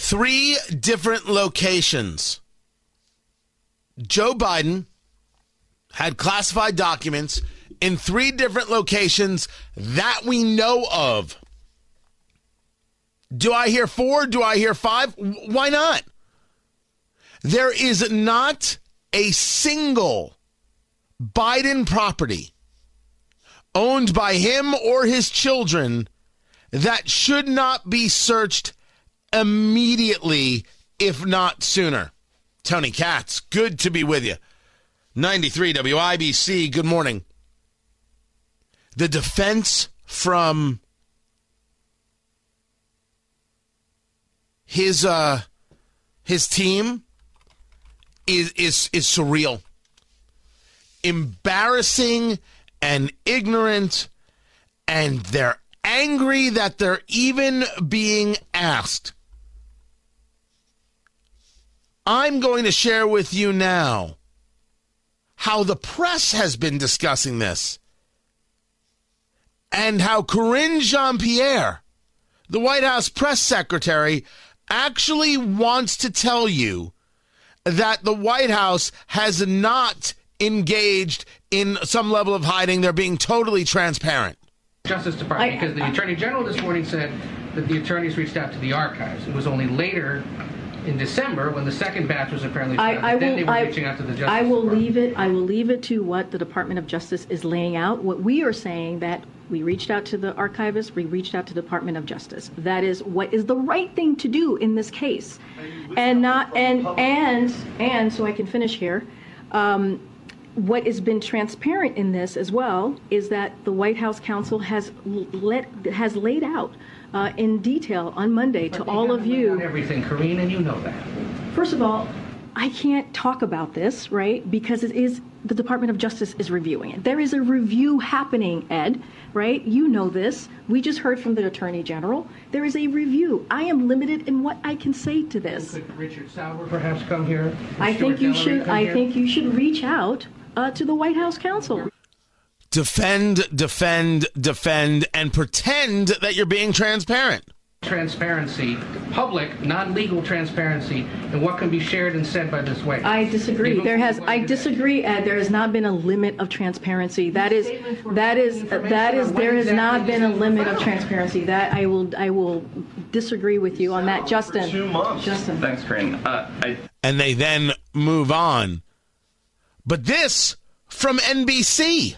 Three different locations. Joe Biden had classified documents in three different locations that we know of. Do I hear four? Do I hear five? Why not? There is not a single Biden property owned by him or his children that should not be searched immediately, if not sooner. Tony Katz, good to be with you. 93 WIBC, good morning. The defense from his uh his team is is is surreal. Embarrassing and ignorant and they're angry that they're even being asked. I'm going to share with you now how the press has been discussing this and how Karine Jean Pierre, the White House press secretary, actually wants to tell you that the White House has not engaged in some level of hiding. They're being totally transparent. Justice Department, I, because the I, Attorney General this morning said that the attorneys reached out to the archives. It was only later in December when the second batch was apparently found. I, I then will, they were I, reaching out to the Justice I will Department. leave it. I will leave it to what the Department of Justice is laying out. What we are saying that we reached out to the archivist. We reached out to the Department of Justice. That is what is the right thing to do in this case, and not and and and so I can finish here. Um, what has been transparent in this as well is that the White House counsel has let has laid out uh, in detail on Monday but to all of you. Everything, Karine, and you know that. First of all, I can't talk about this, right? Because it is the Department of Justice is reviewing it. There is a review happening, Ed, right? You know this. We just heard from the Attorney General. There is a review. I am limited in what I can say to this. Could Richard Sauber perhaps come here? I think you should. I here? think you should reach out uh, to the White House counsel defend, defend, defend, and pretend that you're being transparent. Transparency, public, non-legal transparency, and what can be shared and said by this way. I disagree. There has, I disagree, Ed. There has not been a limit of transparency. That is, that is, that is. There has not been a limit of transparency. That I will, I will disagree with you on that, Justin. Two months. Justin. Thanks, Karine. Uh, I... And they then move on. But this from NBC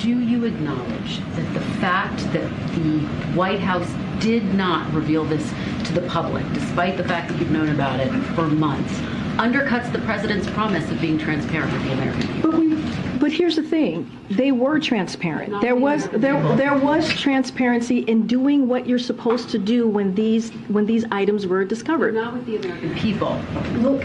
do you acknowledge that the fact that the White House did not reveal this to the public, despite the fact that you've known about it for months, undercuts the president's promise of being transparent with the American people? But, we, but here's the thing: they were transparent. Not there the was there there was transparency in doing what you're supposed to do when these when these items were discovered. Not with the American people. Look,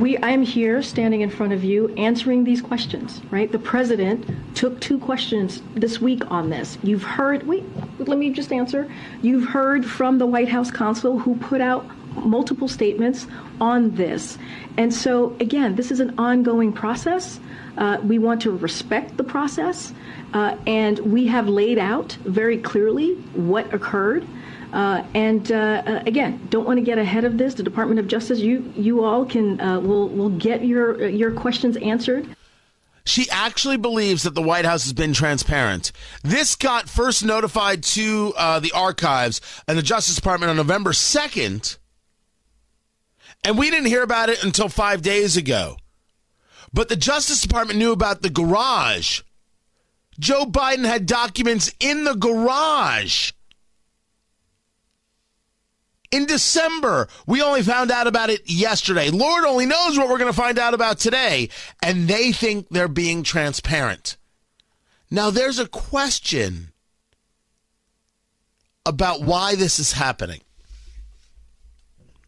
we I'm here standing in front of you answering these questions, right? The president took two questions this week on this. You've heard wait, let me just answer. You've heard from the White House counsel who put out multiple statements on this. And so again, this is an ongoing process. Uh, we want to respect the process, uh, and we have laid out very clearly what occurred. Uh, and uh, uh, again, don't want to get ahead of this. The Department of Justice, you you all can uh, will will get your your questions answered. She actually believes that the White House has been transparent. This got first notified to uh, the archives and the Justice Department on November 2nd, and we didn't hear about it until five days ago. But the Justice Department knew about the garage. Joe Biden had documents in the garage in December. We only found out about it yesterday. Lord only knows what we're going to find out about today. And they think they're being transparent. Now, there's a question about why this is happening.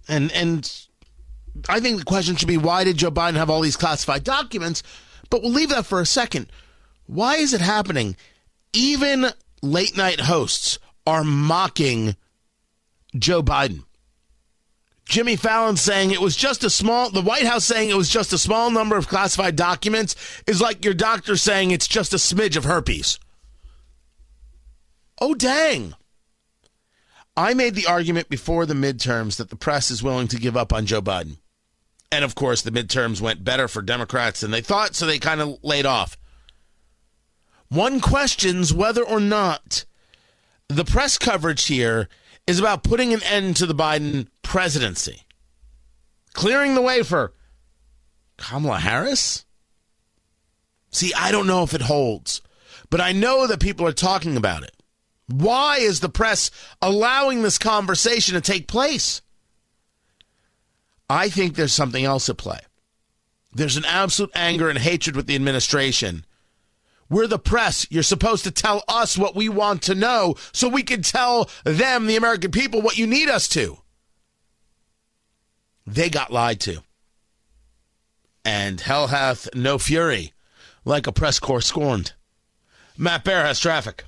And and I think the question should be why did Joe Biden have all these classified documents? But we'll leave that for a second. Why is it happening? Even late night hosts are mocking Joe Biden. Jimmy Fallon saying it was just a small, the White House saying it was just a small number of classified documents is like your doctor saying it's just a smidge of herpes. Oh, dang. I made the argument before the midterms that the press is willing to give up on Joe Biden. And of course, the midterms went better for Democrats than they thought, so they kind of laid off. One questions whether or not the press coverage here is about putting an end to the Biden presidency, clearing the way for Kamala Harris. See, I don't know if it holds, but I know that people are talking about it. Why is the press allowing this conversation to take place? I think there's something else at play. There's an absolute anger and hatred with the administration. We're the press. You're supposed to tell us what we want to know so we can tell them, the American people, what you need us to. They got lied to. And hell hath no fury like a press corps scorned. Matt Bear has traffic.